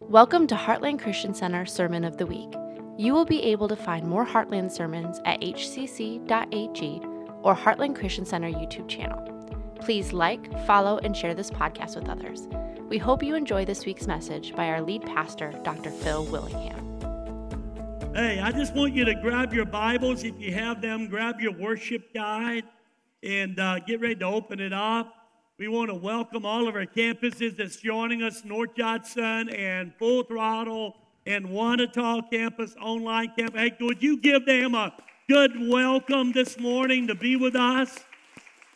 Welcome to Heartland Christian Center Sermon of the Week. You will be able to find more Heartland sermons at hcc.ag or Heartland Christian Center YouTube channel. Please like, follow, and share this podcast with others. We hope you enjoy this week's message by our lead pastor, Dr. Phil Willingham. Hey, I just want you to grab your Bibles if you have them, grab your worship guide, and uh, get ready to open it up. We want to welcome all of our campuses that's joining us North Judson and Full Throttle and Wanatah campus, online campus. Hey, would you give them a good welcome this morning to be with us?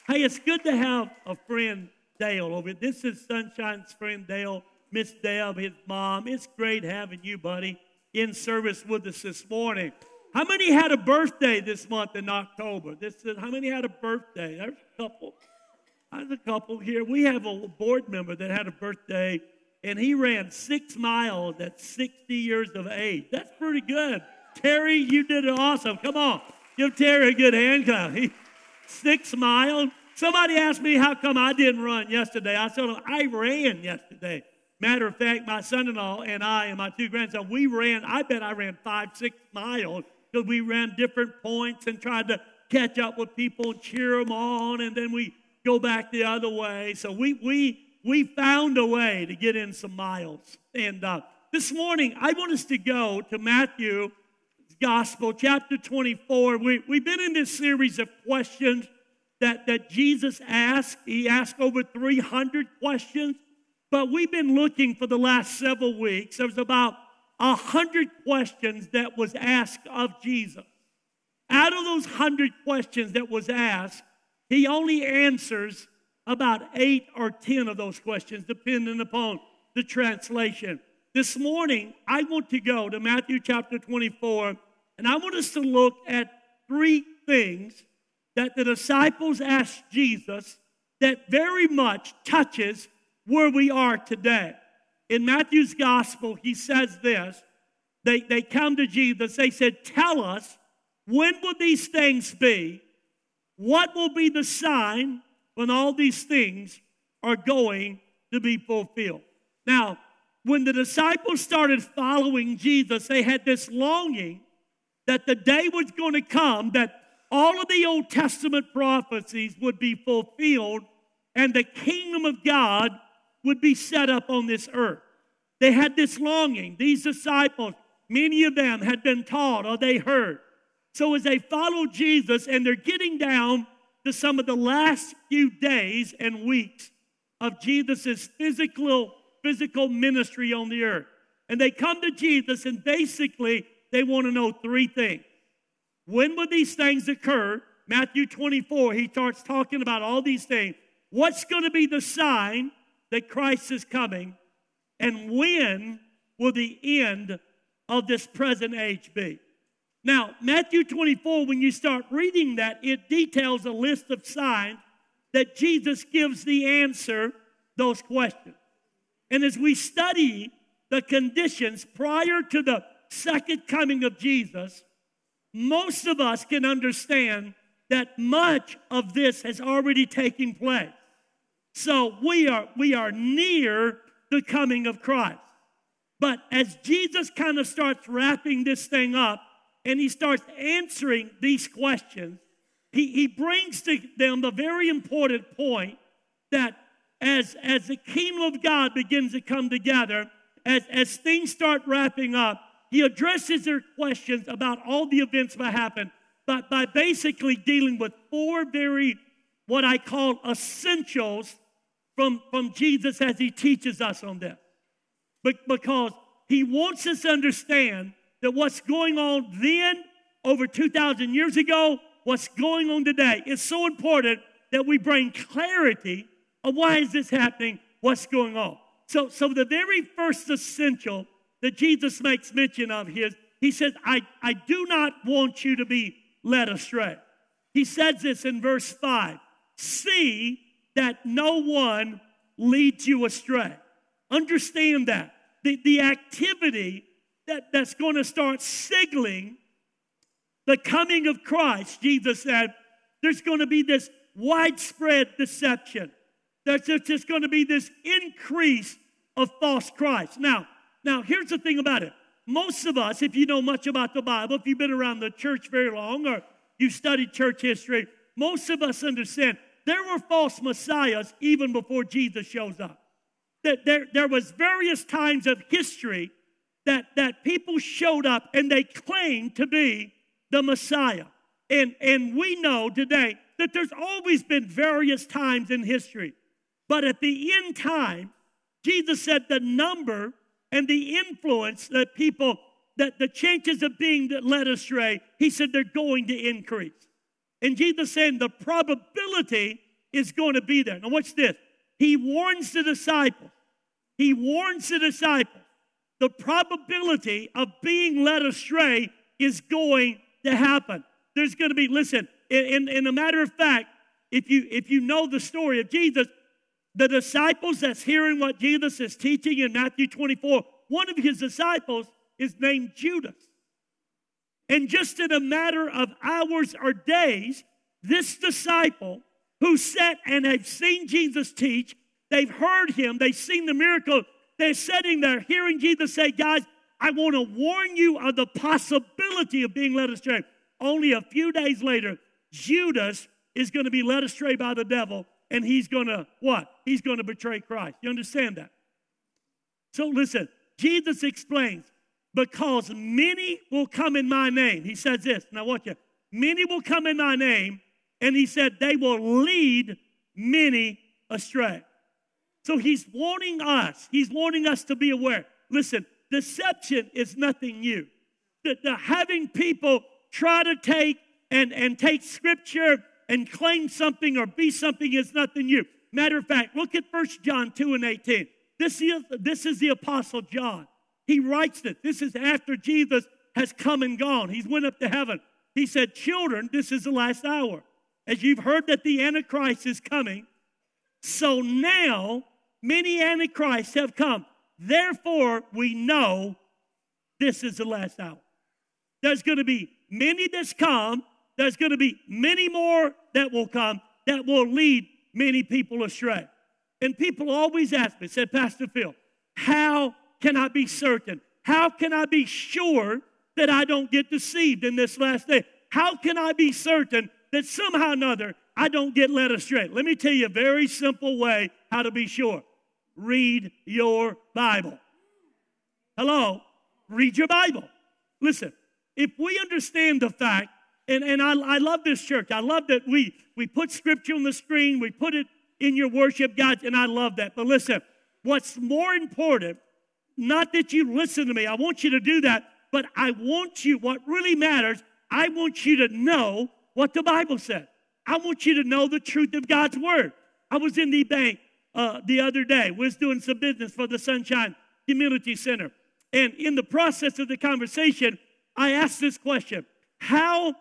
Hey, it's good to have a friend, Dale, over. This is Sunshine's friend, Dale, Miss Deb, his mom. It's great having you, buddy, in service with us this morning. How many had a birthday this month in October? This is, how many had a birthday? There's a couple. There's a couple here. We have a board member that had a birthday, and he ran six miles at 60 years of age. That's pretty good. Terry, you did it awesome. Come on, give Terry a good hand clap. He, six miles. Somebody asked me how come I didn't run yesterday. I told I ran yesterday. Matter of fact, my son-in-law and I and my two grandsons, we ran. I bet I ran five, six miles because we ran different points and tried to catch up with people and cheer them on, and then we go back the other way. So we we we found a way to get in some miles. And uh, this morning, I want us to go to Matthew Gospel, chapter 24. We, we've been in this series of questions that, that Jesus asked. He asked over 300 questions, but we've been looking for the last several weeks. There was about 100 questions that was asked of Jesus. Out of those 100 questions that was asked, he only answers about eight or ten of those questions, depending upon the translation. This morning, I want to go to Matthew chapter 24, and I want us to look at three things that the disciples asked Jesus that very much touches where we are today. In Matthew's gospel, he says this. They, they come to Jesus, they said, Tell us, when will these things be? What will be the sign when all these things are going to be fulfilled? Now, when the disciples started following Jesus, they had this longing that the day was going to come that all of the Old Testament prophecies would be fulfilled and the kingdom of God would be set up on this earth. They had this longing. These disciples, many of them had been taught or they heard so as they follow Jesus and they're getting down to some of the last few days and weeks of Jesus' physical, physical ministry on the earth. And they come to Jesus and basically they want to know three things. When will these things occur? Matthew 24, he starts talking about all these things. What's going to be the sign that Christ is coming? And when will the end of this present age be? Now, Matthew 24, when you start reading that, it details a list of signs that Jesus gives the answer those questions. And as we study the conditions prior to the second coming of Jesus, most of us can understand that much of this has already taken place. So we are we are near the coming of Christ. But as Jesus kind of starts wrapping this thing up, and he starts answering these questions, he, he brings to them the very important point that as, as the kingdom of God begins to come together, as, as things start wrapping up, he addresses their questions about all the events that happen, by, by basically dealing with four very, what I call essentials from, from Jesus as he teaches us on this. But because he wants us to understand that what's going on then, over 2,000 years ago, what's going on today is so important that we bring clarity of why is this happening, what's going on. So, so the very first essential that Jesus makes mention of here, he says, I, I do not want you to be led astray. He says this in verse 5 See that no one leads you astray. Understand that. The, the activity that, that's going to start signaling the coming of Christ, Jesus said, there's going to be this widespread deception. There's just going to be this increase of false Christ. Now, Now, here's the thing about it. Most of us, if you know much about the Bible, if you've been around the church very long or you've studied church history, most of us understand there were false messiahs even before Jesus shows up. That there, there was various times of history that, that people showed up and they claimed to be the Messiah. And, and we know today that there's always been various times in history. But at the end time, Jesus said the number and the influence that people, that the chances of being that led astray, he said they're going to increase. And Jesus saying the probability is going to be there. Now, watch this. He warns the disciples. He warns the disciples. The probability of being led astray is going to happen. There's going to be, listen, in, in a matter of fact, if you if you know the story of Jesus, the disciples that's hearing what Jesus is teaching in Matthew 24, one of his disciples is named Judas. And just in a matter of hours or days, this disciple who sat and had seen Jesus teach, they've heard him, they've seen the miracle, they're sitting there hearing Jesus say, Guys, I want to warn you of the possibility of being led astray. Only a few days later, Judas is going to be led astray by the devil and he's going to what? He's going to betray Christ. You understand that? So listen, Jesus explains, because many will come in my name. He says this. Now watch it. Many will come in my name, and he said they will lead many astray. So he's warning us. He's warning us to be aware. Listen, deception is nothing new. The, the having people try to take and, and take scripture and claim something or be something is nothing new. Matter of fact, look at 1 John 2 and 18. This is, this is the Apostle John. He writes it. This is after Jesus has come and gone. He's went up to heaven. He said, Children, this is the last hour. As you've heard that the Antichrist is coming, so now many Antichrists have come. Therefore, we know this is the last hour. There's going to be many that's come. There's going to be many more that will come that will lead many people astray. And people always ask me, said Pastor Phil, how can I be certain? How can I be sure that I don't get deceived in this last day? How can I be certain that somehow or another I don't get led astray? Let me tell you a very simple way how to be sure. Read your Bible. Hello? Read your Bible. Listen, if we understand the fact, and, and I, I love this church, I love that we, we put scripture on the screen, we put it in your worship guides, and I love that. But listen, what's more important, not that you listen to me, I want you to do that, but I want you, what really matters, I want you to know what the Bible says. I want you to know the truth of God's word. I was in the bank uh, the other day, was doing some business for the Sunshine Community Center. And in the process of the conversation, I asked this question How,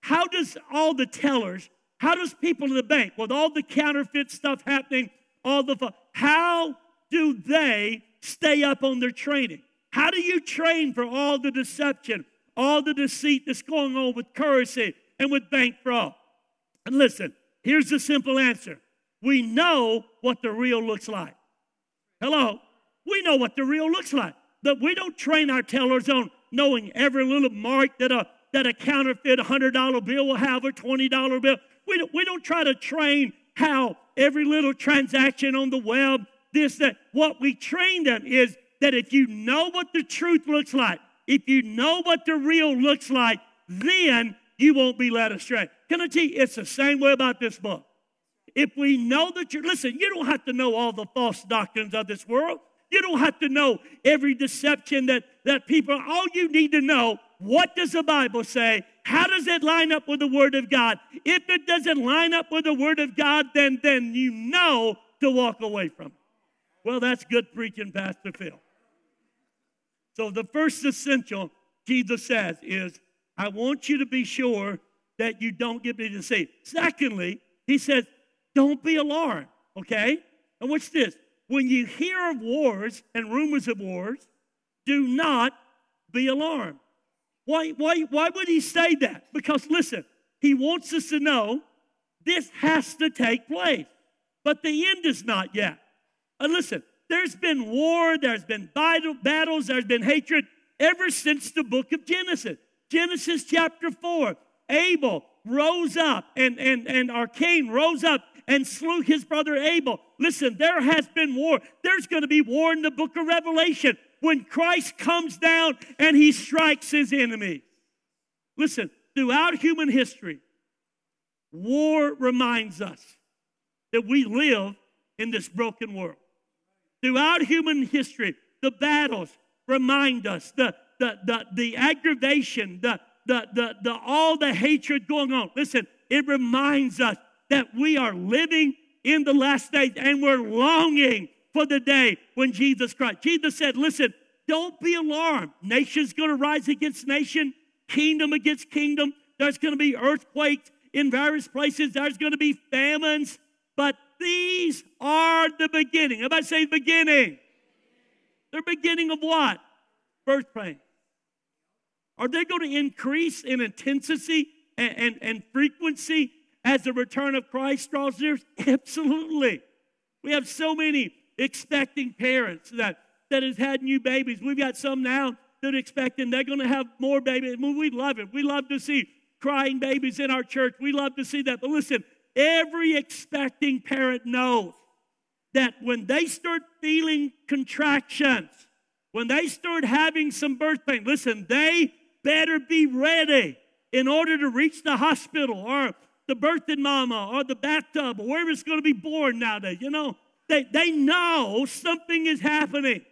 how does all the tellers, how does people in the bank, with all the counterfeit stuff happening, all the, how do they stay up on their training? How do you train for all the deception, all the deceit that's going on with currency and with bank fraud? And listen, here's the simple answer we know what the real looks like. Hello? We know what the real looks like. That we don't train our tellers on knowing every little mark that a, that a counterfeit $100 bill will have or $20 bill. We don't, we don't try to train how every little transaction on the web, this, that. What we train them is that if you know what the truth looks like, if you know what the real looks like, then you won't be led astray. Can I tell you, it's the same way about this book. If we know that you're, listen, you don't have to know all the false doctrines of this world. You don't have to know every deception that, that people, all you need to know, what does the Bible say? How does it line up with the Word of God? If it doesn't line up with the Word of God, then, then you know to walk away from it. Well, that's good preaching, Pastor Phil. So the first essential Jesus says is, I want you to be sure that you don't get me deceived. Secondly, he says, don't be alarmed, okay? And what's this? When you hear of wars and rumors of wars, do not be alarmed. Why, why, why would he say that? Because listen, he wants us to know this has to take place, but the end is not yet. And listen, there's been war, there's been battles, there's been hatred ever since the book of Genesis. Genesis chapter 4, Abel rose up and, and, and our Cain rose up and slew his brother Abel. Listen, there has been war. There's going to be war in the book of Revelation when Christ comes down and he strikes his enemies. Listen, throughout human history, war reminds us that we live in this broken world. Throughout human history, the battles remind us, the, the, the, the aggravation, the, the, the, the, all the hatred going on. Listen, it reminds us that we are living in the last days and we're longing for the day when Jesus Christ. Jesus said, Listen, don't be alarmed. Nation's going to rise against nation, kingdom against kingdom. There's going to be earthquakes in various places, there's going to be famines, but these are the beginning. Everybody say beginning. They're beginning of what? Birth pain. Are they going to increase in intensity and, and, and frequency as the return of Christ draws near? Absolutely. We have so many expecting parents that, that has had new babies. We've got some now that are expecting they're going to have more babies. We love it. We love to see crying babies in our church. We love to see that. But listen, every expecting parent knows that when they start feeling contractions, when they start having some birth pain, listen, they better be ready in order to reach the hospital or the birthing mama or the bathtub or wherever it's going to be born nowadays. You know, they, they know something is happening.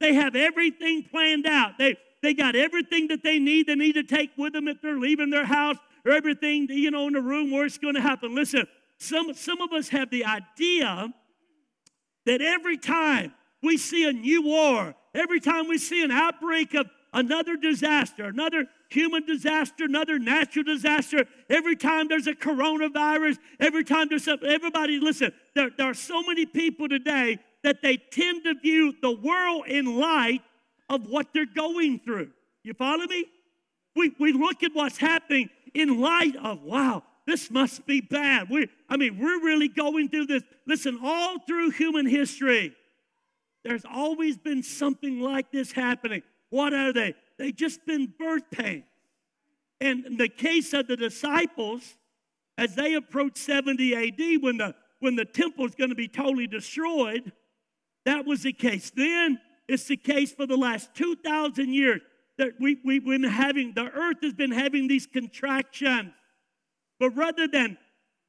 They have everything planned out. They, they got everything that they need. They need to take with them if they're leaving their house or everything, you know, in the room where it's going to happen. Listen, some, some of us have the idea that every time we see a new war, every time we see an outbreak of another disaster, another human disaster, another natural disaster, every time there's a coronavirus, every time there's something, everybody, listen, there, there are so many people today that they tend to view the world in light of what they're going through. You follow me? We, we look at what's happening in light of, wow, this must be bad. We, I mean, we're really going through this. Listen, all through human history, there's always been something like this happening. What are they? They just been birth pains. And in the case of the disciples, as they approached 70 AD, when the when the temple is going to be totally destroyed, that was the case. Then it's the case for the last 2,000 years that we, we've been having, the earth has been having these contractions. But rather than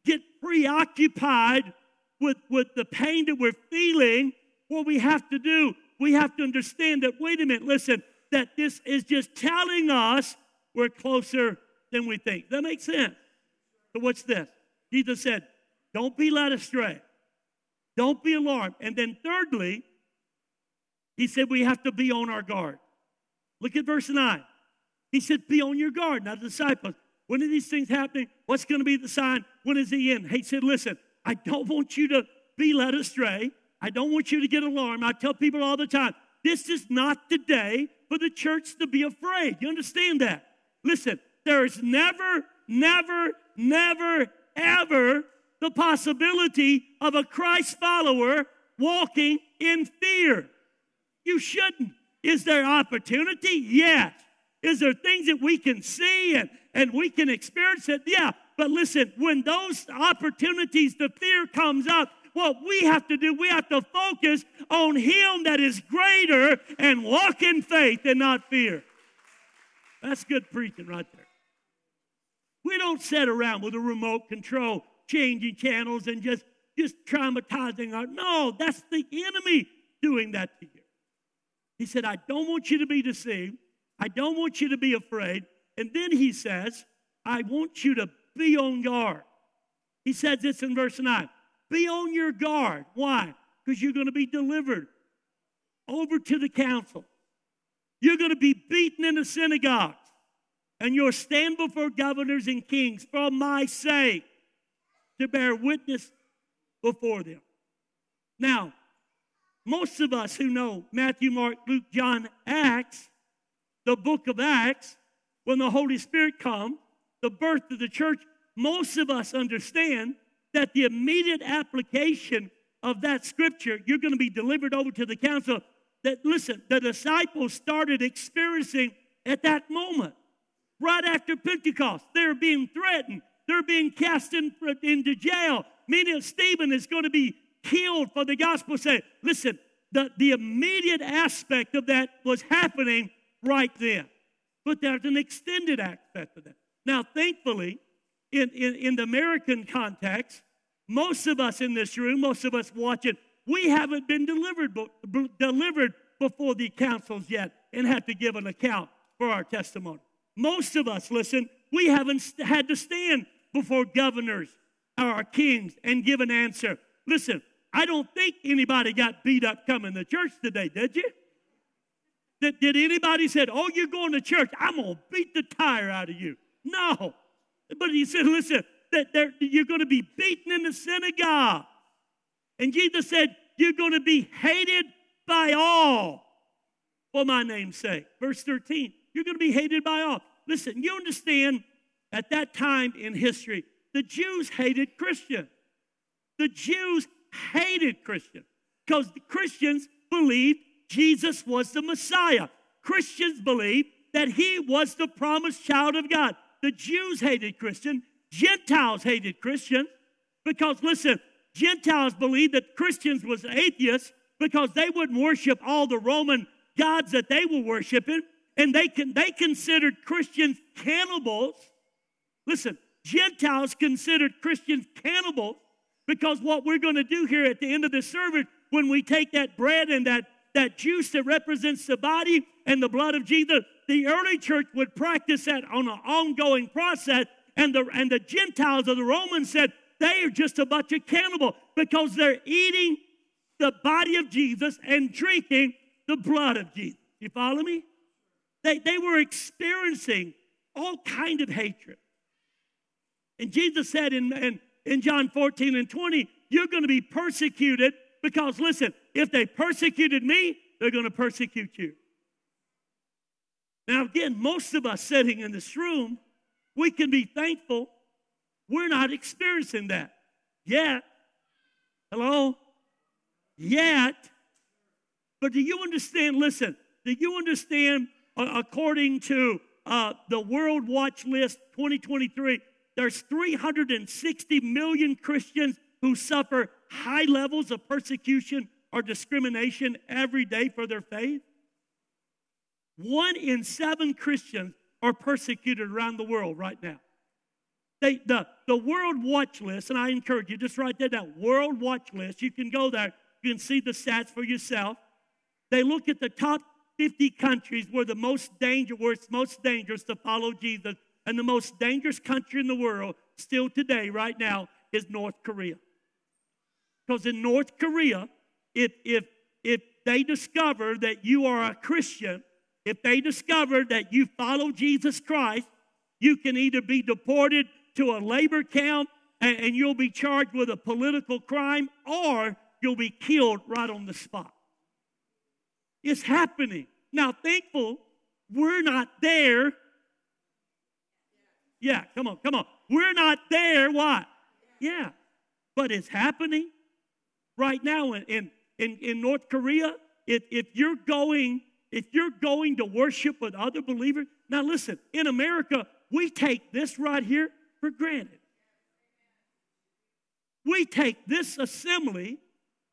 get preoccupied with, with the pain that we're feeling, what we have to do, we have to understand that, wait a minute, listen, that this is just telling us we're closer than we think. That makes sense. So, what's this? Jesus said, Don't be led astray. Don't be alarmed. And then, thirdly, he said we have to be on our guard. Look at verse 9. He said, Be on your guard. Now, the disciples, when are these things happening? What's going to be the sign? When is the end? He said, Listen, I don't want you to be led astray. I don't want you to get alarmed. I tell people all the time, this is not the day for the church to be afraid. You understand that? Listen, there is never, never, never, ever the possibility of a Christ follower walking in fear. You shouldn't. Is there opportunity? Yes. Is there things that we can see and, and we can experience it? Yeah. But listen, when those opportunities, the fear comes up, what we have to do, we have to focus on Him that is greater and walk in faith and not fear. That's good preaching right there. We don't sit around with a remote control, changing channels and just, just traumatizing our. No, that's the enemy doing that to you. He said, I don't want you to be deceived. I don't want you to be afraid. And then he says, I want you to be on guard. He says this in verse 9 Be on your guard. Why? Because you're going to be delivered over to the council. You're going to be beaten in the synagogues, and you'll stand before governors and kings for my sake to bear witness before them. Now, most of us who know Matthew, Mark, Luke, John, Acts, the book of Acts, when the Holy Spirit comes, the birth of the church, most of us understand that the immediate application of that scripture, you're going to be delivered over to the council. That, listen, the disciples started experiencing at that moment, right after Pentecost. They're being threatened, they're being cast in, into jail. Meaning, Stephen is going to be killed for the gospel. Say, listen, the, the immediate aspect of that was happening right then. But there's an extended aspect of that. Now, thankfully, in, in, in the American context, most of us in this room, most of us watching, we haven't been delivered, delivered before the councils yet and had to give an account for our testimony. Most of us, listen, we haven't had to stand before governors or our kings and give an answer. Listen, I don't think anybody got beat up coming to church today, did you? Did, did anybody said, "Oh, you're going to church? I'm gonna beat the tire out of you"? No, but he said, "Listen, that you're going to be beaten in the synagogue," and Jesus said, "You're going to be hated by all for my name's sake." Verse 13, you're going to be hated by all. Listen, you understand? At that time in history, the Jews hated Christians. The Jews hated Christians because the Christians believed Jesus was the Messiah. Christians believed that he was the promised child of God. The Jews hated Christians, Gentiles hated Christians because, listen, Gentiles believed that Christians was atheists because they wouldn't worship all the Roman gods that they were worshiping, and they, can, they considered Christians cannibals. Listen, Gentiles considered Christians cannibals because what we're going to do here at the end of the service, when we take that bread and that, that juice that represents the body and the blood of Jesus, the early church would practice that on an ongoing process. And the, and the Gentiles of the Romans said, they are just a bunch of cannibals because they're eating the body of Jesus and drinking the blood of Jesus. You follow me? They, they were experiencing all kind of hatred. And Jesus said in, in in John 14 and 20, you're going to be persecuted because, listen, if they persecuted me, they're going to persecute you. Now, again, most of us sitting in this room, we can be thankful we're not experiencing that yet. Hello? Yet. But do you understand? Listen, do you understand, uh, according to uh, the World Watch List 2023, there's 360 million Christians who suffer high levels of persecution or discrimination every day for their faith. One in seven Christians are persecuted around the world right now. They, the, the World Watch List, and I encourage you, just write that down World Watch List. You can go there, you can see the stats for yourself. They look at the top 50 countries where the most danger, where it's most dangerous to follow Jesus and the most dangerous country in the world, still today, right now, is North Korea. Because in North Korea, if, if, if they discover that you are a Christian, if they discover that you follow Jesus Christ, you can either be deported to a labor camp and, and you'll be charged with a political crime, or you'll be killed right on the spot. It's happening. Now, thankful we're not there yeah, come on, come on. We're not there. What? Yeah. But it's happening right now in, in, in North Korea. If, if you're going, if you're going to worship with other believers, now listen, in America, we take this right here for granted. We take this assembly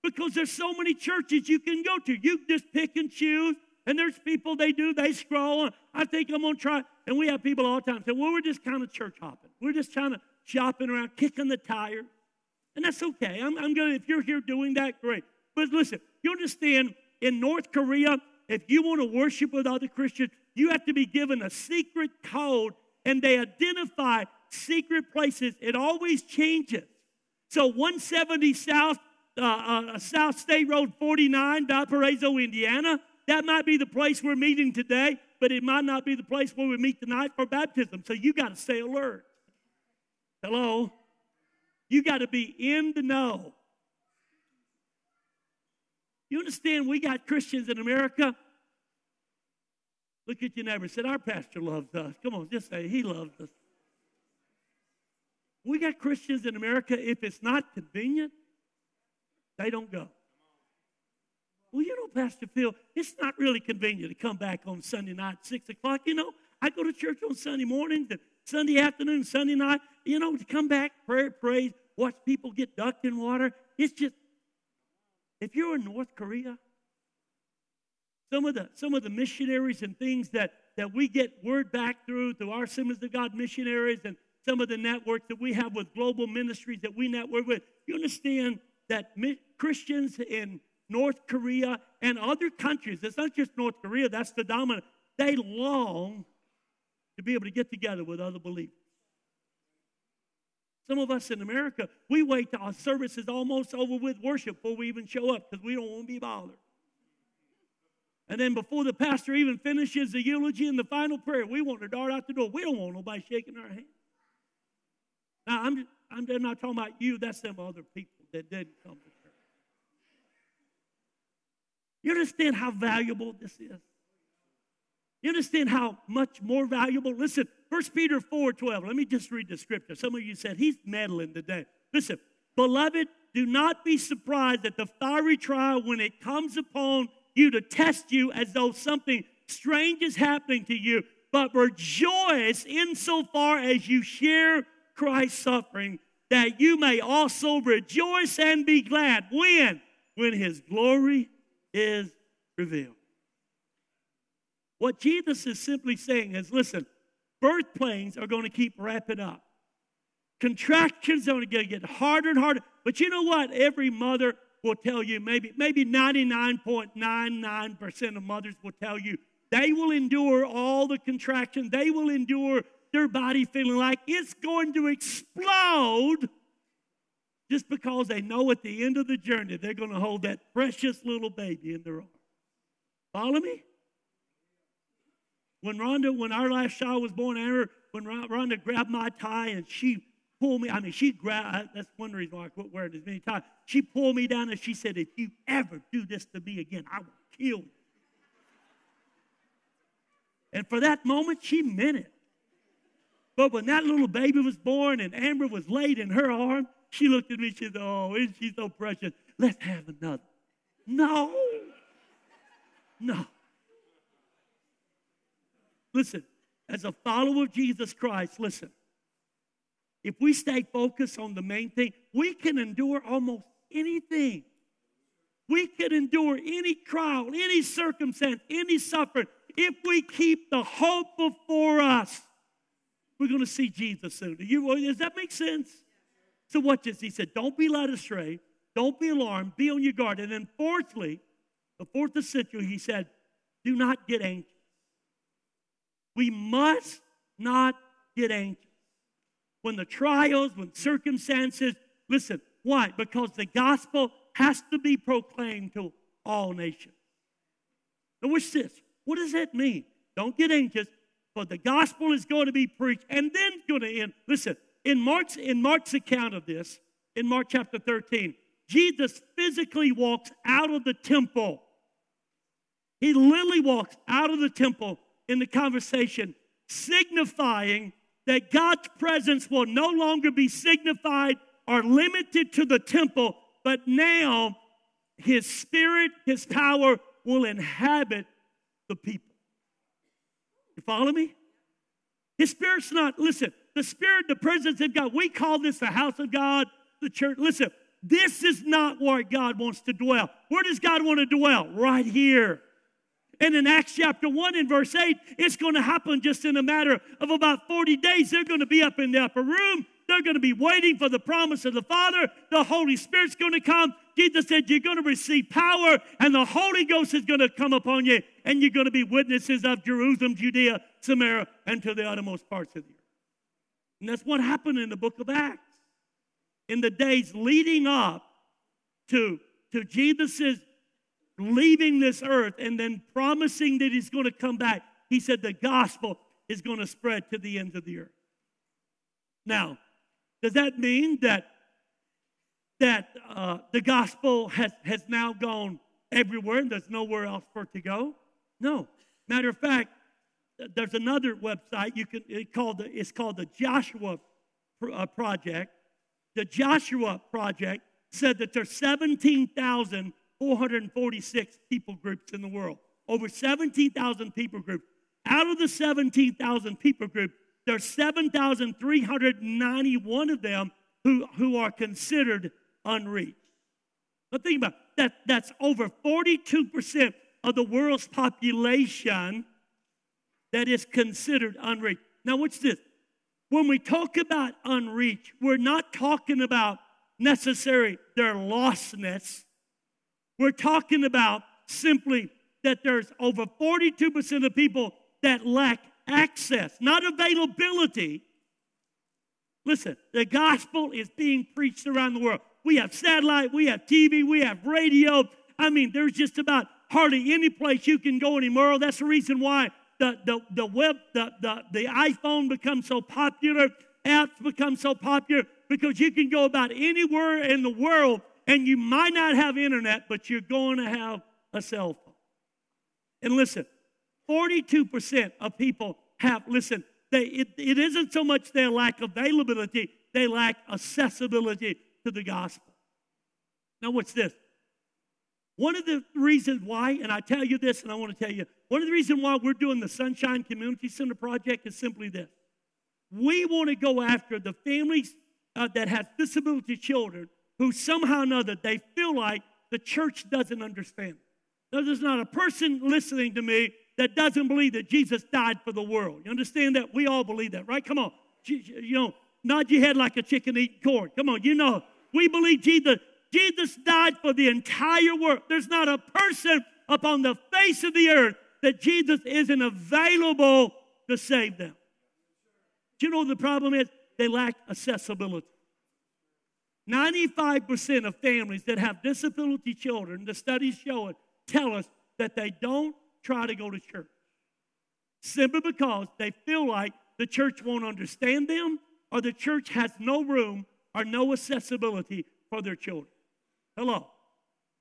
because there's so many churches you can go to. You just pick and choose and there's people they do, they scroll. I think I'm to try. And we have people all the time say, well, we're just kind of church hopping. We're just trying to shopping around, kicking the tire. And that's okay. I'm, I'm to, if you're here doing that, great. But listen, you understand, in North Korea, if you want to worship with other Christians, you have to be given a secret code and they identify secret places. It always changes. So 170 South, uh, uh, South State Road 49, Valparaiso, Indiana, that might be the place we're meeting today, but it might not be the place where we meet tonight for baptism. So you got to stay alert. Hello? You got to be in the know. You understand we got Christians in America? Look at your neighbor and said, Our pastor loves us. Come on, just say, He loves us. We got Christians in America, if it's not convenient, They don't go. Well, you know, Pastor Phil, it's not really convenient to come back on Sunday night, 6 o'clock. You know, I go to church on Sunday morning, Sunday afternoon, Sunday night, you know, to come back, prayer, praise, watch people get ducked in water. It's just, if you're in North Korea, some of the, some of the missionaries and things that, that we get word back through, through our Assemblies of God missionaries and some of the networks that we have with global ministries that we network with, you understand that Christians in North Korea and other countries, it's not just North Korea, that's the dominant, they long to be able to get together with other believers. Some of us in America, we wait till our service is almost over with worship before we even show up because we don't want to be bothered. And then before the pastor even finishes the eulogy and the final prayer, we want to dart out the door. We don't want nobody shaking our hand. Now, I'm, I'm not talking about you, that's them other people that didn't come to church. You understand how valuable this is? You understand how much more valuable? Listen, 1 Peter 4 12. Let me just read the scripture. Some of you said, He's meddling today. Listen, beloved, do not be surprised at the fiery trial when it comes upon you to test you as though something strange is happening to you, but rejoice insofar as you share Christ's suffering, that you may also rejoice and be glad. When? When his glory is revealed. What Jesus is simply saying is listen, birth pains are going to keep wrapping up. Contractions are going to get harder and harder. But you know what? Every mother will tell you, maybe, maybe 99.99% of mothers will tell you, they will endure all the contractions. They will endure their body feeling like it's going to explode just because they know at the end of the journey they're going to hold that precious little baby in their arms. Follow me? When Rhonda, when our last child was born, Amber, when Rhonda grabbed my tie and she pulled me, I mean, she grabbed, that's one reason why I quit wearing as many ties. She pulled me down and she said, If you ever do this to me again, I will kill you. And for that moment, she meant it. But when that little baby was born and Amber was laid in her arm, she looked at me, she said, Oh, isn't she so precious? Let's have another. No. No. Listen, as a follower of Jesus Christ, listen, if we stay focused on the main thing, we can endure almost anything. We can endure any trial, any circumstance, any suffering. If we keep the hope before us, we're going to see Jesus soon. Do you, does that make sense? So, watch this. He said, Don't be led astray. Don't be alarmed. Be on your guard. And then, fourthly, the fourth essential, he said, Do not get anxious. We must not get anxious. When the trials, when circumstances, listen, why? Because the gospel has to be proclaimed to all nations. Now, what's this? What does that mean? Don't get anxious, but the gospel is going to be preached and then going to end. Listen, in Mark's, in Mark's account of this, in Mark chapter 13, Jesus physically walks out of the temple. He literally walks out of the temple in the conversation, signifying that God's presence will no longer be signified or limited to the temple, but now his spirit, his power will inhabit the people. You follow me? His spirit's not, listen, the spirit, the presence of God, we call this the house of God, the church. Listen, this is not where God wants to dwell. Where does God want to dwell? Right here. And in Acts chapter 1 and verse 8, it's going to happen just in a matter of about 40 days. They're going to be up in the upper room. They're going to be waiting for the promise of the Father. The Holy Spirit's going to come. Jesus said, You're going to receive power, and the Holy Ghost is going to come upon you, and you're going to be witnesses of Jerusalem, Judea, Samaria, and to the uttermost parts of the earth. And that's what happened in the book of Acts. In the days leading up to, to Jesus' leaving this earth and then promising that he's going to come back, he said the gospel is going to spread to the ends of the earth. Now, does that mean that that uh, the gospel has, has now gone everywhere and there's nowhere else for it to go? No. Matter of fact, there's another website you can it called the, it's called the Joshua uh, Project. The Joshua Project said that there's 17,446 people groups in the world. Over 17,000 people groups. Out of the 17,000 people groups, there's 7,391 of them who, who are considered unreached. But think about that. That's over 42% of the world's population that is considered unreached. Now, what's this? When we talk about unreached, we're not talking about necessarily their lostness. We're talking about simply that there's over 42% of people that lack access, not availability. Listen, the gospel is being preached around the world. We have satellite, we have TV, we have radio. I mean, there's just about hardly any place you can go anymore. That's the reason why the, the, the web, the, the, the iPhone becomes so popular, apps become so popular, because you can go about anywhere in the world and you might not have internet, but you're going to have a cell phone. And listen, 42% of people have, listen, they, it, it isn't so much their lack availability, they lack accessibility to the gospel. Now, what's this? One of the reasons why, and I tell you this, and I want to tell you, one of the reasons why we're doing the Sunshine Community Center project is simply this. We want to go after the families uh, that have disability children who somehow or another they feel like the church doesn't understand. There's not a person listening to me that doesn't believe that Jesus died for the world. You understand that? We all believe that, right? Come on. You know, nod your head like a chicken eating corn. Come on, you know. We believe Jesus, Jesus died for the entire world. There's not a person upon the face of the earth that Jesus isn't available to save them. Do you know the problem is? They lack accessibility. 95% of families that have disability children, the studies show it, tell us that they don't try to go to church simply because they feel like the church won't understand them or the church has no room or no accessibility for their children. Hello.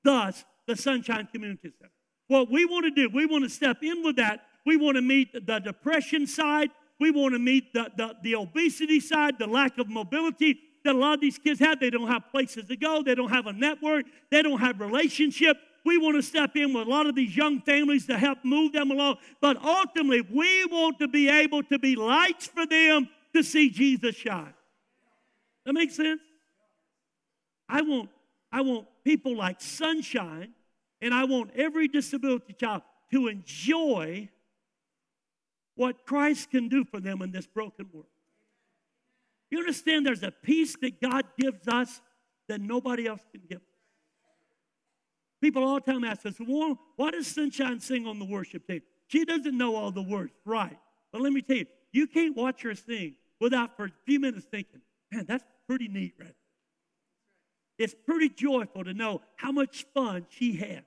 Thus, the Sunshine Community Center. What we want to do, we want to step in with that. We want to meet the depression side. We want to meet the, the, the obesity side, the lack of mobility that a lot of these kids have. They don't have places to go. They don't have a network. They don't have relationship. We want to step in with a lot of these young families to help move them along. But ultimately, we want to be able to be lights for them to see Jesus shine. That makes sense? I want, I want people like sunshine, and I want every disability child to enjoy what Christ can do for them in this broken world. You understand there's a peace that God gives us that nobody else can give. People all the time ask us, well, why does Sunshine sing on the worship team? She doesn't know all the words, right? But let me tell you, you can't watch her sing without for a few minutes thinking, man, that's pretty neat, right? It's pretty joyful to know how much fun she has.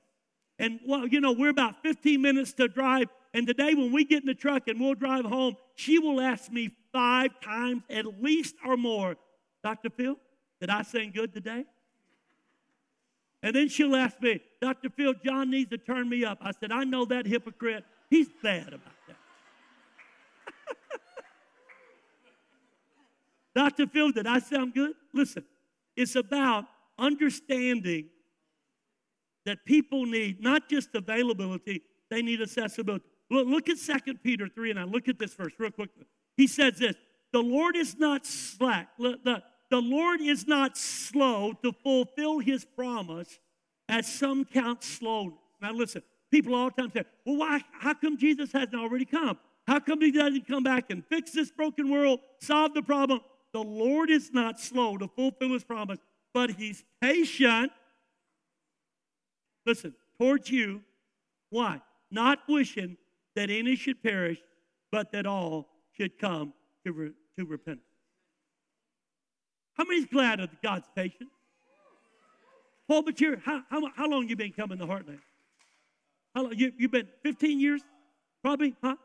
And well, you know, we're about 15 minutes to drive. And today, when we get in the truck and we'll drive home, she will ask me five times at least or more, Dr. Phil, did I sing good today? And then she'll ask me, Dr. Phil, John needs to turn me up. I said, I know that hypocrite. He's bad about that. Dr. Phil, did I sound good? Listen, it's about understanding that people need not just availability, they need accessibility. Look, look at 2 Peter 3 and I look at this verse real quick. He says this The Lord is not slack. The, the Lord is not slow to fulfill his promise, as some count slowness. Now, listen, people all the time say, well, why, how come Jesus hasn't already come? How come he doesn't come back and fix this broken world, solve the problem? The Lord is not slow to fulfill his promise, but he's patient. Listen, towards you. Why? Not wishing that any should perish, but that all should come to, re- to repentance. How many's glad of God's patience? Paul, but you're, how, how, how long you been coming to Heartland? How long? You, you've been 15 years? Probably, huh?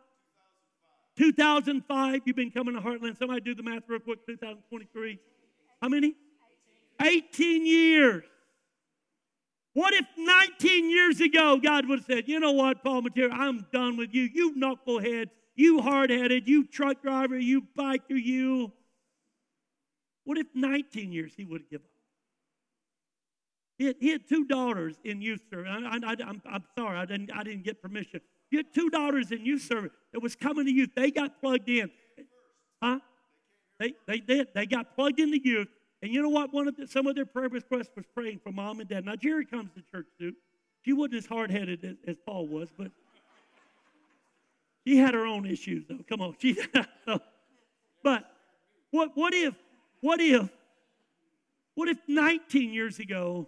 2005, you've been coming to Heartland. Somebody do the math real quick. 2023. How many? 18 years. What if 19 years ago God would have said, you know what, Paul Mateer, I'm done with you. You knucklehead, you hard headed, you truck driver, you biker, you. What if 19 years he would have given up? He had, he had two daughters in youth service. I, am sorry, I didn't, I didn't get permission. He had two daughters in youth service that was coming to youth. They got plugged in. Huh? They, they did. They got plugged into youth. And you know what? One of the, some of their prayer requests was praying for mom and dad. Now, Jerry comes to church too. She wasn't as hard headed as, as, Paul was, but she had her own issues, though. Come on. She, so, but what, what if, what if, what if 19 years ago,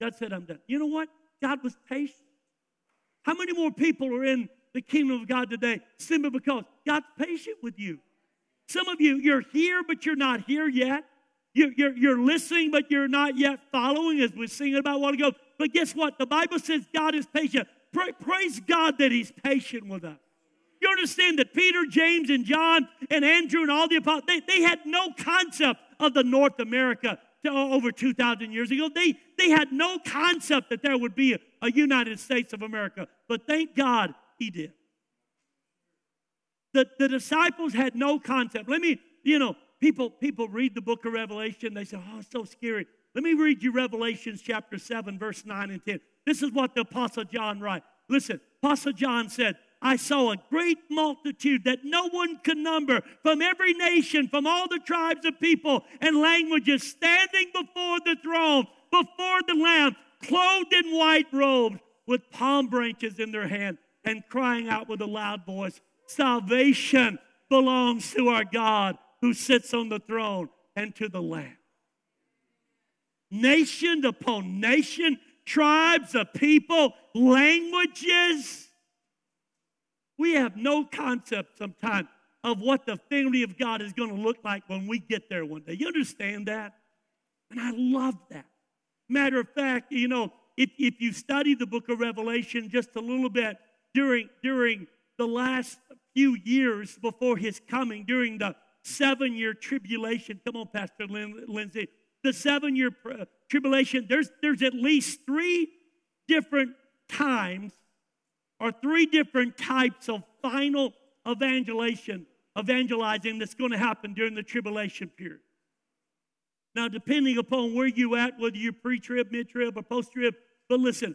God said, I'm done? You know what? God was patient. How many more people are in the kingdom of God today simply because God's patient with you? Some of you, you're here, but you're not here yet. You're, you're, you're listening, but you're not yet following, as we are singing about a while ago. But guess what? The Bible says God is patient. Pra- praise God that He's patient with us. You understand that Peter, James, and John, and Andrew, and all the apostles, they, they had no concept of the North America to, over 2,000 years ago. They, they had no concept that there would be a, a United States of America. But thank God He did. The, the disciples had no concept. Let me, you know, people, people read the book of Revelation, they say, oh, it's so scary. Let me read you Revelations chapter 7, verse 9 and 10. This is what the Apostle John writes. Listen, Apostle John said, I saw a great multitude that no one could number from every nation, from all the tribes of people and languages, standing before the throne, before the Lamb, clothed in white robes, with palm branches in their hand, and crying out with a loud voice, Salvation belongs to our God who sits on the throne and to the Lamb. Nation upon nation, tribes of people, languages. We have no concept sometimes of what the family of God is going to look like when we get there one day. You understand that? And I love that. Matter of fact, you know, if, if you study the book of Revelation just a little bit during, during the last few years before his coming, during the seven year tribulation. Come on, Pastor Lin- Lindsay. The seven year pr- uh, tribulation, there's, there's at least three different times or three different types of final evangelization, evangelizing that's going to happen during the tribulation period. Now, depending upon where you at, whether you're pre-trib, mid-trib, or post-trib, but listen,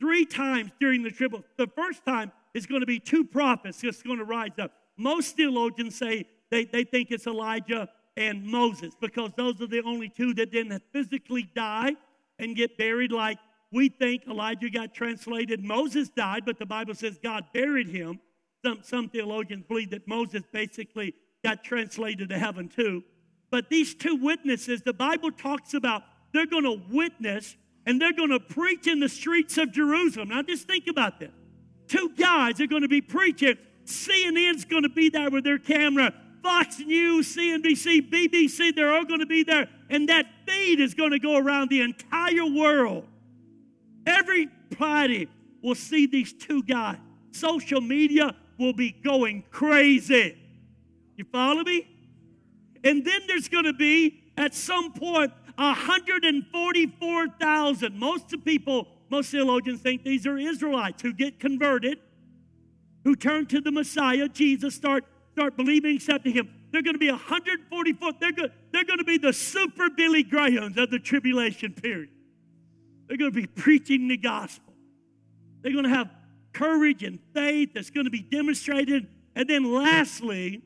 three times during the tribulation. The first time is going to be two prophets that's going to rise up. Most theologians say they, they think it's Elijah and Moses because those are the only two that didn't physically die and get buried like we think Elijah got translated. Moses died, but the Bible says God buried him. Some, some theologians believe that Moses basically got translated to heaven too. But these two witnesses, the Bible talks about they're going to witness and they're going to preach in the streets of Jerusalem. Now, just think about this. Two guys are going to be preaching. CNN's going to be there with their camera. Fox News, CNBC, BBC, they're all going to be there. And that feed is going to go around the entire world. Every Everybody will see these two guys. Social media will be going crazy. You follow me? And then there's going to be, at some point, 144,000. Most of people most theologians think these are Israelites who get converted, who turn to the Messiah, Jesus, start, start believing, accepting him. They're going to be 144. They're going, they're going to be the super Billy Grahams of the tribulation period. They're going to be preaching the gospel. They're going to have courage and faith that's going to be demonstrated. And then lastly,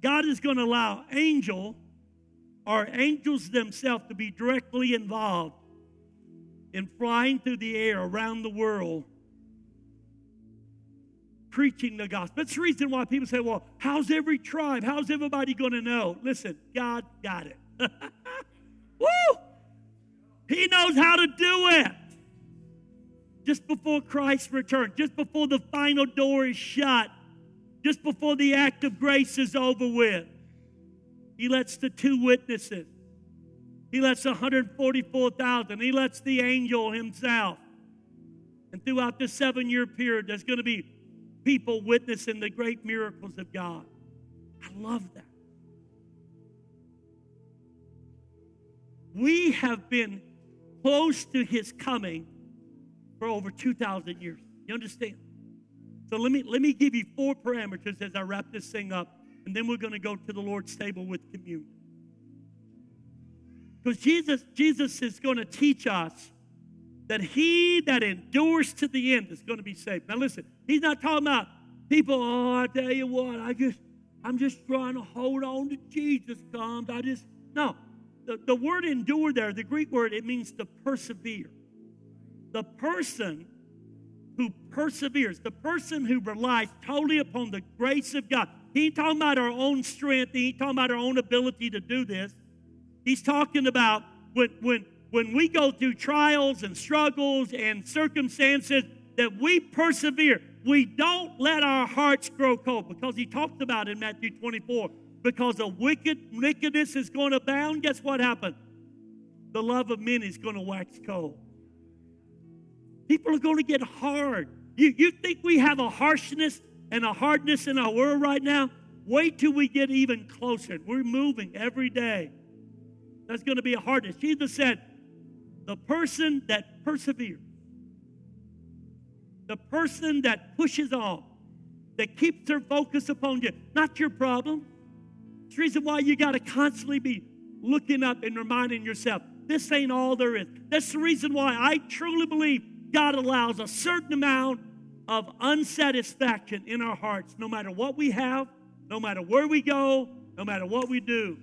God is going to allow angel or angels themselves to be directly involved in flying through the air around the world preaching the gospel. That's the reason why people say, well, how's every tribe? How's everybody going to know? Listen, God got it. Woo! He knows how to do it. Just before Christ returns, just before the final door is shut, just before the act of grace is over with, He lets the two witnesses he lets 144,000. He lets the angel himself. And throughout this seven year period, there's going to be people witnessing the great miracles of God. I love that. We have been close to his coming for over 2,000 years. You understand? So let me, let me give you four parameters as I wrap this thing up, and then we're going to go to the Lord's table with communion. Because Jesus, Jesus is going to teach us that he that endures to the end is going to be saved. Now listen, he's not talking about people, oh, I tell you what, I just, I'm just trying to hold on to Jesus comes. I just, no. The, the word endure there, the Greek word, it means to persevere. The person who perseveres, the person who relies totally upon the grace of God. He ain't talking about our own strength. He ain't talking about our own ability to do this. He's talking about when, when, when we go through trials and struggles and circumstances that we persevere. We don't let our hearts grow cold because he talked about in Matthew 24 because the wicked wickedness is going to abound. Guess what happened? The love of many is going to wax cold. People are going to get hard. You, you think we have a harshness and a hardness in our world right now? Wait till we get even closer. We're moving every day. That's going to be a hardness. Jesus said, the person that perseveres, the person that pushes on, that keeps their focus upon you, not your problem. It's the reason why you got to constantly be looking up and reminding yourself, this ain't all there is. That's the reason why I truly believe God allows a certain amount of unsatisfaction in our hearts, no matter what we have, no matter where we go, no matter what we do.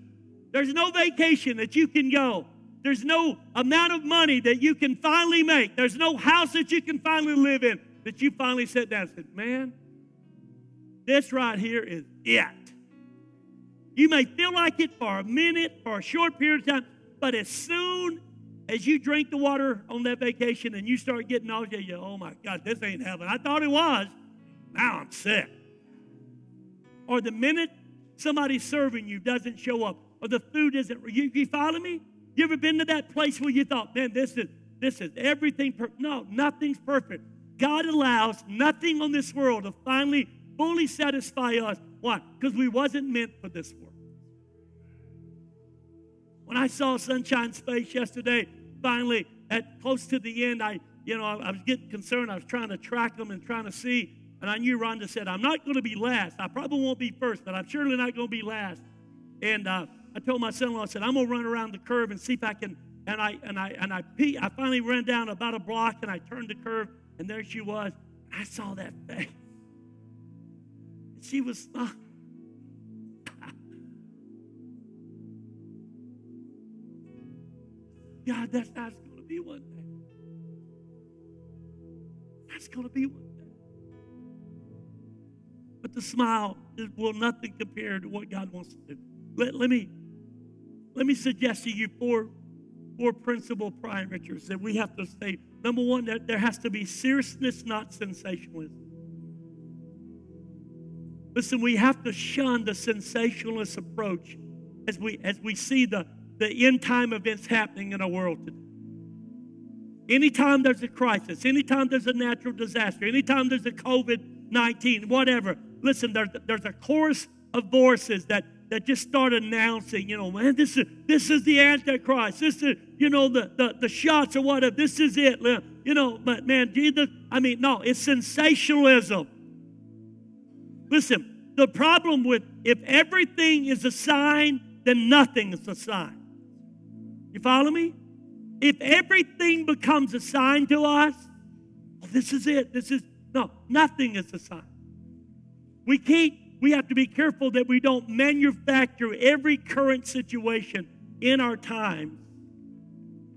There's no vacation that you can go. There's no amount of money that you can finally make. There's no house that you can finally live in that you finally sit down and said, Man, this right here is it. You may feel like it for a minute, for a short period of time, but as soon as you drink the water on that vacation and you start getting nauseous, you oh my God, this ain't heaven. I thought it was. Now I'm sick. Or the minute somebody serving you doesn't show up, or the food isn't. You, you follow me? You ever been to that place where you thought, man, this is this is everything? Per-. No, nothing's perfect. God allows nothing on this world to finally fully satisfy us. Why? Because we wasn't meant for this world. When I saw Sunshine's face yesterday, finally at close to the end, I you know I, I was getting concerned. I was trying to track them and trying to see. And I knew Rhonda said, I'm not going to be last. I probably won't be first, but I'm surely not going to be last. And uh, I told my son-in-law, I said, I'm gonna run around the curve and see if I can. And I and I and I pee, I finally ran down about a block and I turned the curve, and there she was. I saw that face. She was uh, God, that's that's gonna be one day. That's gonna be one day. But the smile will nothing compare to what God wants to do. Let, let me let me suggest to you four, four principal parameters that we have to stay. Number one, that there has to be seriousness, not sensationalism. Listen, we have to shun the sensationalist approach as we as we see the, the end time events happening in our world today. Anytime there's a crisis, anytime there's a natural disaster, anytime there's a COVID 19, whatever, listen, there's, there's a chorus of voices that that just start announcing, you know, man, this is this is the Antichrist. This is, you know, the the, the shots or whatever. This is it. You know, but man, Jesus, I mean, no, it's sensationalism. Listen, the problem with if everything is a sign, then nothing is a sign. You follow me? If everything becomes a sign to us, well, this is it. This is no, nothing is a sign. We can't we have to be careful that we don't manufacture every current situation in our time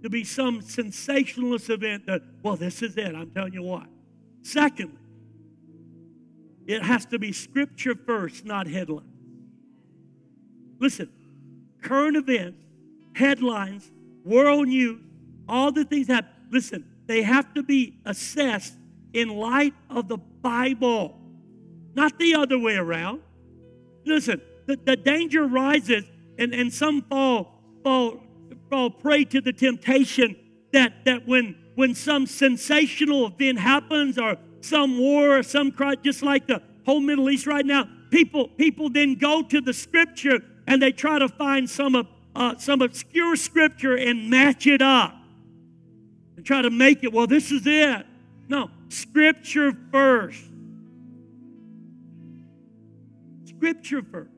to be some sensationalist event that, well, this is it. I'm telling you what. Secondly, it has to be scripture first, not headlines. Listen, current events, headlines, world news, all the things that, listen, they have to be assessed in light of the Bible not the other way around. Listen, the, the danger rises, and, and some fall, fall, fall prey to the temptation that, that when, when some sensational event happens or some war or some crime, just like the whole Middle East right now, people, people then go to the scripture and they try to find some, uh, some obscure scripture and match it up and try to make it, well, this is it. No, scripture first. Scripture first.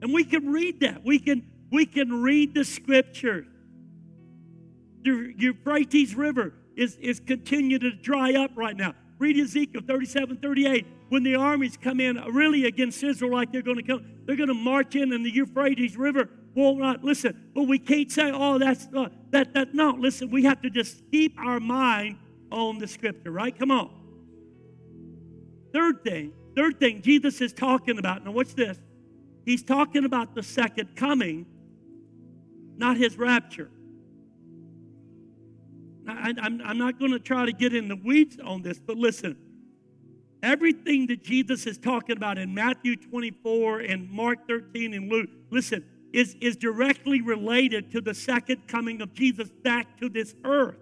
And we can read that. We can we can read the scripture. The Euphrates River is, is continuing to dry up right now. Read Ezekiel 37, 38. When the armies come in really against Israel, like they're going to come, they're going to march in, and the Euphrates River will not listen. But we can't say, "Oh, that's uh, that that." No, listen. We have to just keep our mind on the Scripture, right? Come on. Third thing, third thing Jesus is talking about. Now, what's this? He's talking about the second coming, not his rapture. I, am not going to try to get in the weeds on this, but listen. Everything that Jesus is talking about in Matthew 24 and Mark 13 and Luke, listen, is, is directly related to the second coming of Jesus back to this earth.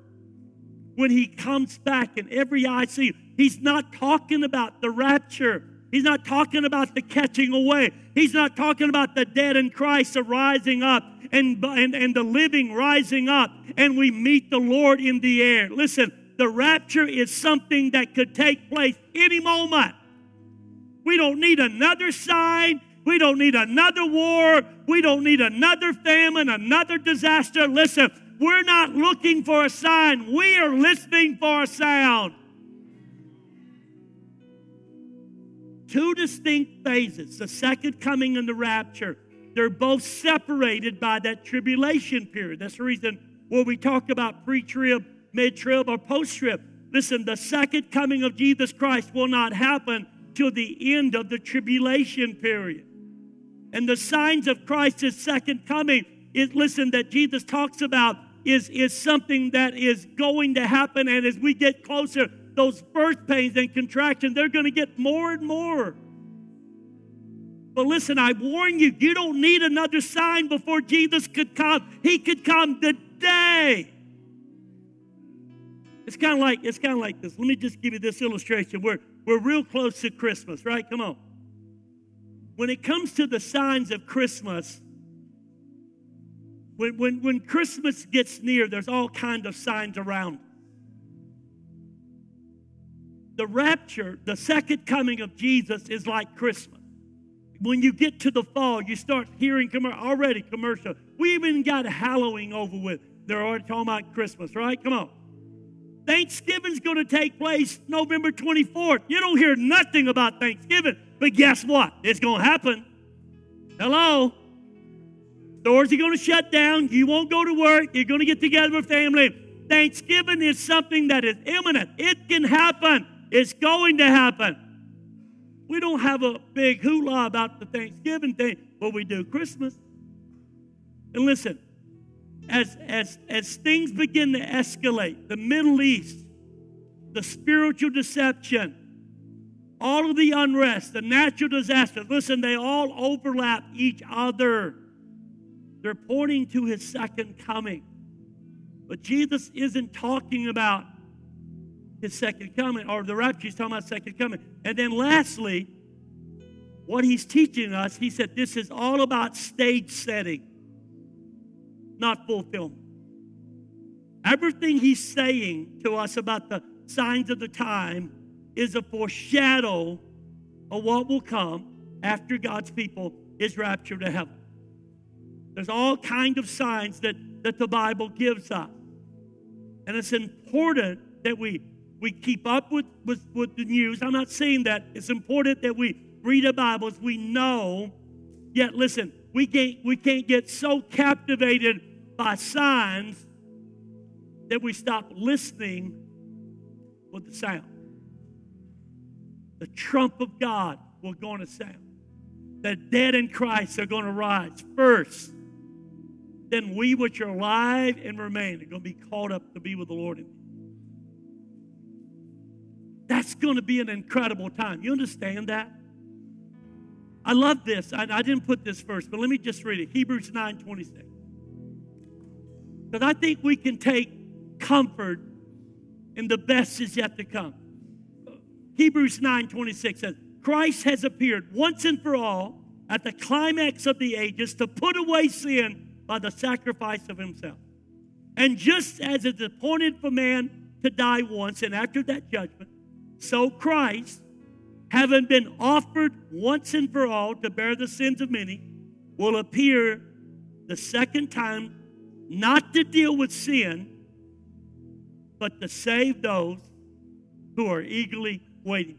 When he comes back and every eye see, he's not talking about the rapture. He's not talking about the catching away. He's not talking about the dead in Christ rising up and, and, and the living rising up and we meet the Lord in the air. Listen, the rapture is something that could take place any moment. We don't need another sign. We don't need another war. We don't need another famine, another disaster. Listen, we're not looking for a sign. We are listening for a sound. Two distinct phases the second coming and the rapture. They're both separated by that tribulation period. That's the reason when we talk about pre trib, mid trib, or post trib. Listen, the second coming of Jesus Christ will not happen till the end of the tribulation period. And the signs of Christ's second coming is, listen, that Jesus talks about is, is something that is going to happen. And as we get closer, those birth pains and contractions, they're going to get more and more. But listen, I warn you, you don't need another sign before Jesus could come. He could come today. It's kind of like it's kind of like this. Let me just give you this illustration. We're we're real close to Christmas, right? Come on. When it comes to the signs of Christmas, when, when, when Christmas gets near, there's all kinds of signs around. The rapture, the second coming of Jesus, is like Christmas. When you get to the fall, you start hearing com- already commercial. We even got Halloween over with. They're already talking about Christmas, right? Come on. Thanksgiving's going to take place November 24th. You don't hear nothing about Thanksgiving, but guess what? It's going to happen. Hello? Stores are going to shut down. You won't go to work. You're going to get together with family. Thanksgiving is something that is imminent. It can happen. It's going to happen. We don't have a big hula about the Thanksgiving thing, but we do Christmas. And listen, as, as, as things begin to escalate, the Middle East, the spiritual deception, all of the unrest, the natural disasters, listen, they all overlap each other. They're pointing to his second coming. But Jesus isn't talking about his second coming or the rapture. He's talking about second coming. And then lastly, what he's teaching us, he said this is all about stage setting, not fulfillment. Everything he's saying to us about the signs of the time is a foreshadow of what will come after God's people is raptured to heaven. There's all kind of signs that, that the Bible gives us. And it's important that we, we keep up with, with, with the news. I'm not saying that. It's important that we read the Bibles. We know. Yet, listen, we can't, we can't get so captivated by signs that we stop listening with the sound. The trump of God will go a sound. The dead in Christ are going to rise first then we which are alive and remain are going to be called up to be with the Lord. That's going to be an incredible time. You understand that? I love this. I, I didn't put this first, but let me just read it. Hebrews 9 26. Because I think we can take comfort in the best is yet to come. Hebrews 9 26 says, Christ has appeared once and for all at the climax of the ages to put away sin by the sacrifice of himself. And just as it's appointed for man to die once, and after that judgment, so Christ, having been offered once and for all to bear the sins of many, will appear the second time, not to deal with sin, but to save those who are eagerly waiting.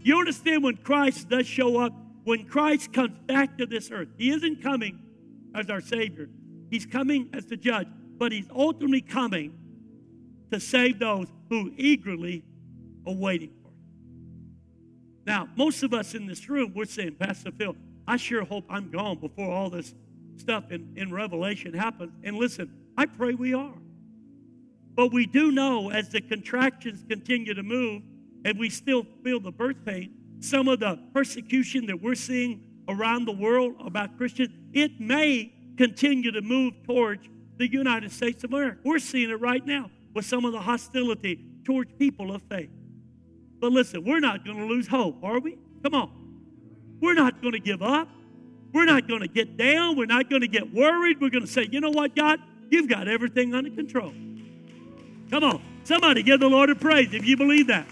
You understand when Christ does show up, when Christ comes back to this earth, he isn't coming as our Savior, he's coming as the judge, but he's ultimately coming to save those who eagerly are waiting for him. Now, most of us in this room, we're saying, Pastor Phil, I sure hope I'm gone before all this stuff in, in Revelation happens. And listen, I pray we are. But we do know as the contractions continue to move and we still feel the birth pain, some of the persecution that we're seeing around the world about Christians, it may continue to move towards the United States of America. We're seeing it right now with some of the hostility towards people of faith. But listen, we're not going to lose hope, are we? Come on. We're not going to give up. We're not going to get down. We're not going to get worried. We're going to say, you know what, God? You've got everything under control. Come on. Somebody give the Lord a praise if you believe that.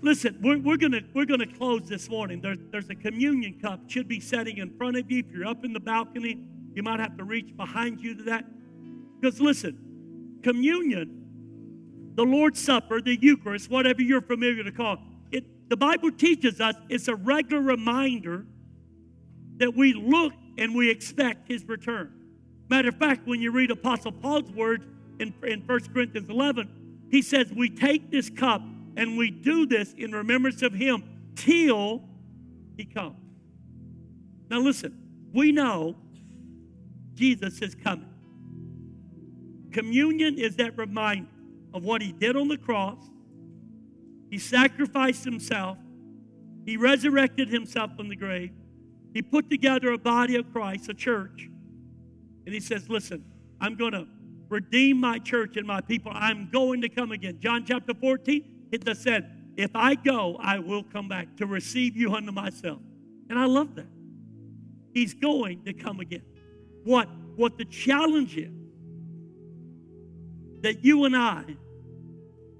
Listen, we're, we're going we're gonna close this morning. There, there's a communion cup, should be setting in front of you. If you're up in the balcony, you might have to reach behind you to that. Because listen, communion, the Lord's Supper, the Eucharist, whatever you're familiar to call it, the Bible teaches us it's a regular reminder that we look and we expect his return. Matter of fact, when you read Apostle Paul's words in, in 1 Corinthians 11, he says, We take this cup and we do this in remembrance of him till he comes. Now, listen, we know Jesus is coming. Communion is that reminder of what he did on the cross. He sacrificed himself, he resurrected himself from the grave, he put together a body of Christ, a church, and he says, Listen, I'm going to redeem my church and my people. I'm going to come again. John chapter 14, it said, If I go, I will come back to receive you unto myself. And I love that. He's going to come again. What, what the challenge is that you and I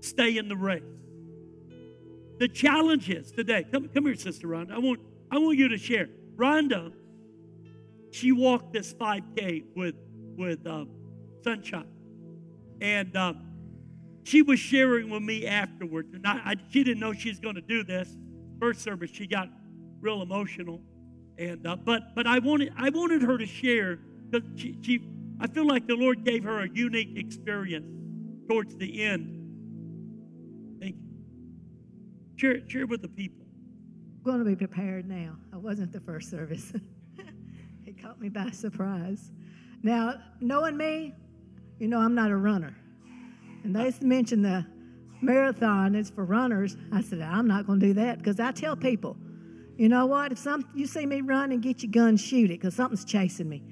stay in the race. The challenge is today. Come, come here, Sister Rhonda. I want, I want you to share. Rhonda, she walked this 5K with, with uh, Sunshine. And um, she was sharing with me afterwards, and I, I, she didn't know she was going to do this. First service, she got real emotional, and uh, but but I wanted I wanted her to share because she, she I feel like the Lord gave her a unique experience towards the end. Thank you. Share share with the people. I'm going to be prepared now. I wasn't the first service. it caught me by surprise. Now, knowing me, you know I'm not a runner. And they mentioned the marathon is for runners. I said, I'm not going to do that because I tell people, you know what? If some you see me run and get your gun, shoot it because something's chasing me.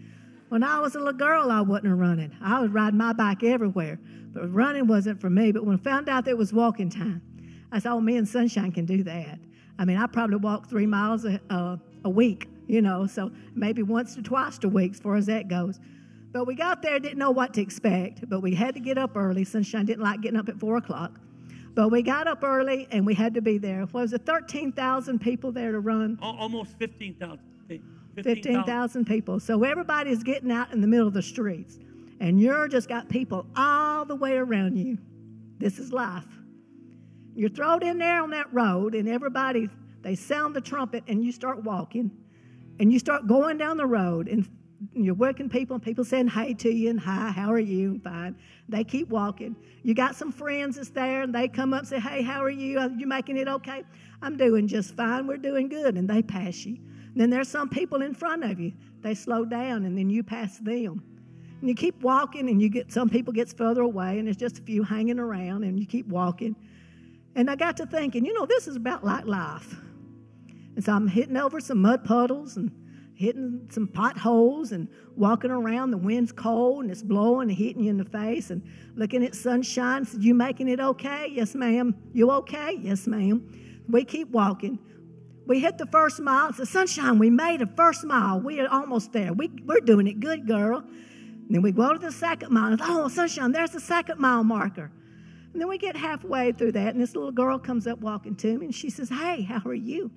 When I was a little girl, I wasn't running. I was riding my bike everywhere, but running wasn't for me. But when I found out there was walking time, I said, "Oh, me and Sunshine can do that." I mean, I probably walk three miles a, a, a week, you know, so maybe once or twice a week as far as that goes. But we got there, didn't know what to expect, but we had to get up early. Sunshine didn't like getting up at 4 o'clock. But we got up early and we had to be there. Was it 13,000 people there to run? Almost 15,000. 15,000 people. So everybody's getting out in the middle of the streets. And you're just got people all the way around you. This is life. You're thrown in there on that road, and everybody, they sound the trumpet, and you start walking. And you start going down the road, and you're working people and people saying hi to you and hi, how are you? And fine. They keep walking. You got some friends that's there and they come up and say, hey, how are you? Are you making it okay? I'm doing just fine. We're doing good. And they pass you. Then there's some people in front of you. They slow down and then you pass them. And you keep walking and you get some people gets further away and there's just a few hanging around and you keep walking. And I got to thinking, you know, this is about like life. And so I'm hitting over some mud puddles and hitting some potholes and walking around. The wind's cold and it's blowing and hitting you in the face and looking at sunshine. Said, You making it okay? Yes, ma'am. You okay? Yes, ma'am. We keep walking. We hit the first mile. It's the sunshine. We made a first mile. We are almost there. We, we're doing it good, girl. And then we go to the second mile. And, oh, sunshine, there's the second mile marker. And then we get halfway through that, and this little girl comes up walking to me, and she says, Hey, how are you?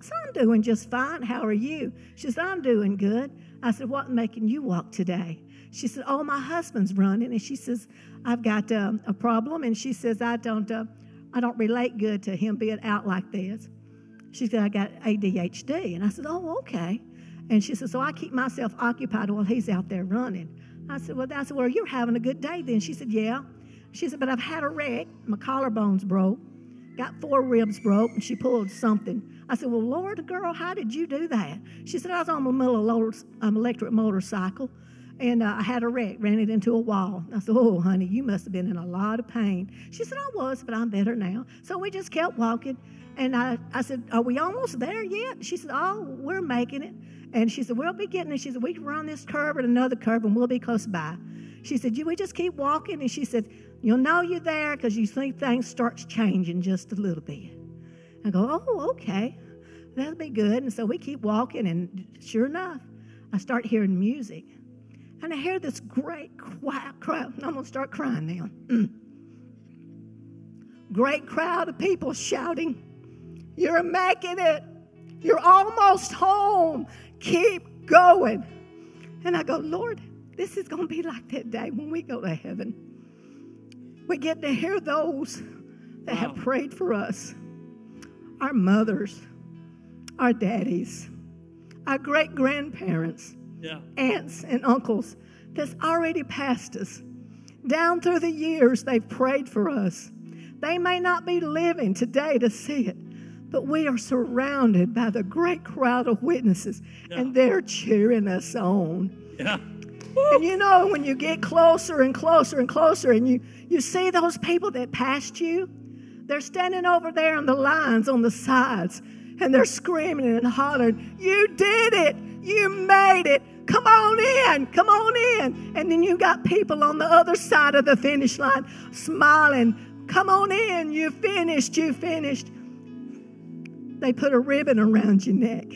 I said, I'm doing just fine. How are you? She says, I'm doing good. I said, What's making you walk today? She said, Oh, my husband's running. And she says, I've got um, a problem. And she says, I don't, uh, I don't relate good to him being out like this. She said, I got ADHD. And I said, Oh, okay. And she said, So I keep myself occupied while he's out there running. I said, Well, that's well, you're having a good day then. She said, Yeah. She said, But I've had a wreck. My collarbone's broke, got four ribs broke, and she pulled something. I said, Well, Lord, girl, how did you do that? She said, I was on my little um, electric motorcycle and uh, I had a wreck, ran it into a wall. I said, Oh, honey, you must have been in a lot of pain. She said, I was, but I'm better now. So we just kept walking. And I, I said, Are we almost there yet? She said, Oh, we're making it. And she said, We'll be getting it. She said, We can run this curve and another curve and we'll be close by. She said, You we just keep walking? And she said, You'll know you're there because you think things starts changing just a little bit. I go, Oh, okay. That'll be good. And so we keep walking, and sure enough, I start hearing music. And I hear this great quiet crowd. I'm going to start crying now. Mm. Great crowd of people shouting, You're making it. You're almost home. Keep going. And I go, Lord, this is going to be like that day when we go to heaven. We get to hear those that wow. have prayed for us our mothers, our daddies, our great grandparents, yeah. aunts and uncles that's already passed us. Down through the years, they've prayed for us. They may not be living today to see it, but we are surrounded by the great crowd of witnesses, yeah. and they're cheering us on. Yeah. And you know, when you get closer and closer and closer, and you, you see those people that passed you, they're standing over there on the lines on the sides, and they're screaming and hollering, You did it! You it! Come on in! Come on in! And then you got people on the other side of the finish line smiling, Come on in! You finished! You finished! They put a ribbon around your neck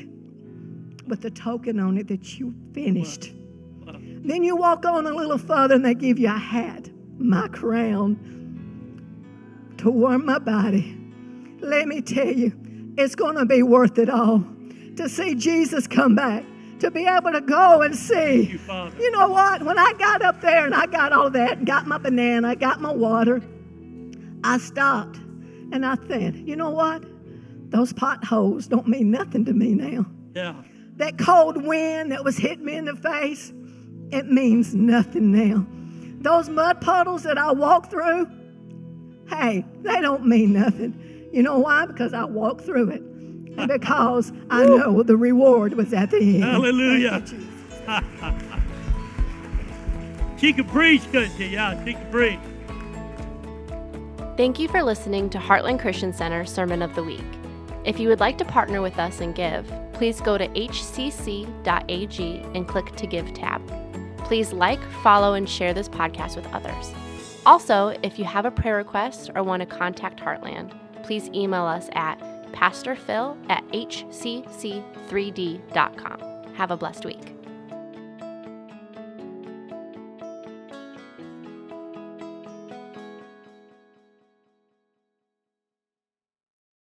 with a token on it that you finished. Then you walk on a little further and they give you a hat, my crown, to warm my body. Let me tell you, it's going to be worth it all to see Jesus come back, to be able to go and see. You, you, know what? When I got up there and I got all that and got my banana, I got my water, I stopped and I said, you know what? Those potholes don't mean nothing to me now. Yeah. That cold wind that was hitting me in the face, it means nothing now. Those mud puddles that I walked through, hey, they don't mean nothing. You know why? Because I walked through it. And because I know the reward was at the end. Hallelujah. she could preach, couldn't she? Yeah, she could preach. Thank you for listening to Heartland Christian Center Sermon of the Week. If you would like to partner with us and give, please go to hcc.ag and click to Give tab. Please like, follow, and share this podcast with others. Also, if you have a prayer request or want to contact Heartland, please email us at pastorphil at hcc3d.com. Have a blessed week.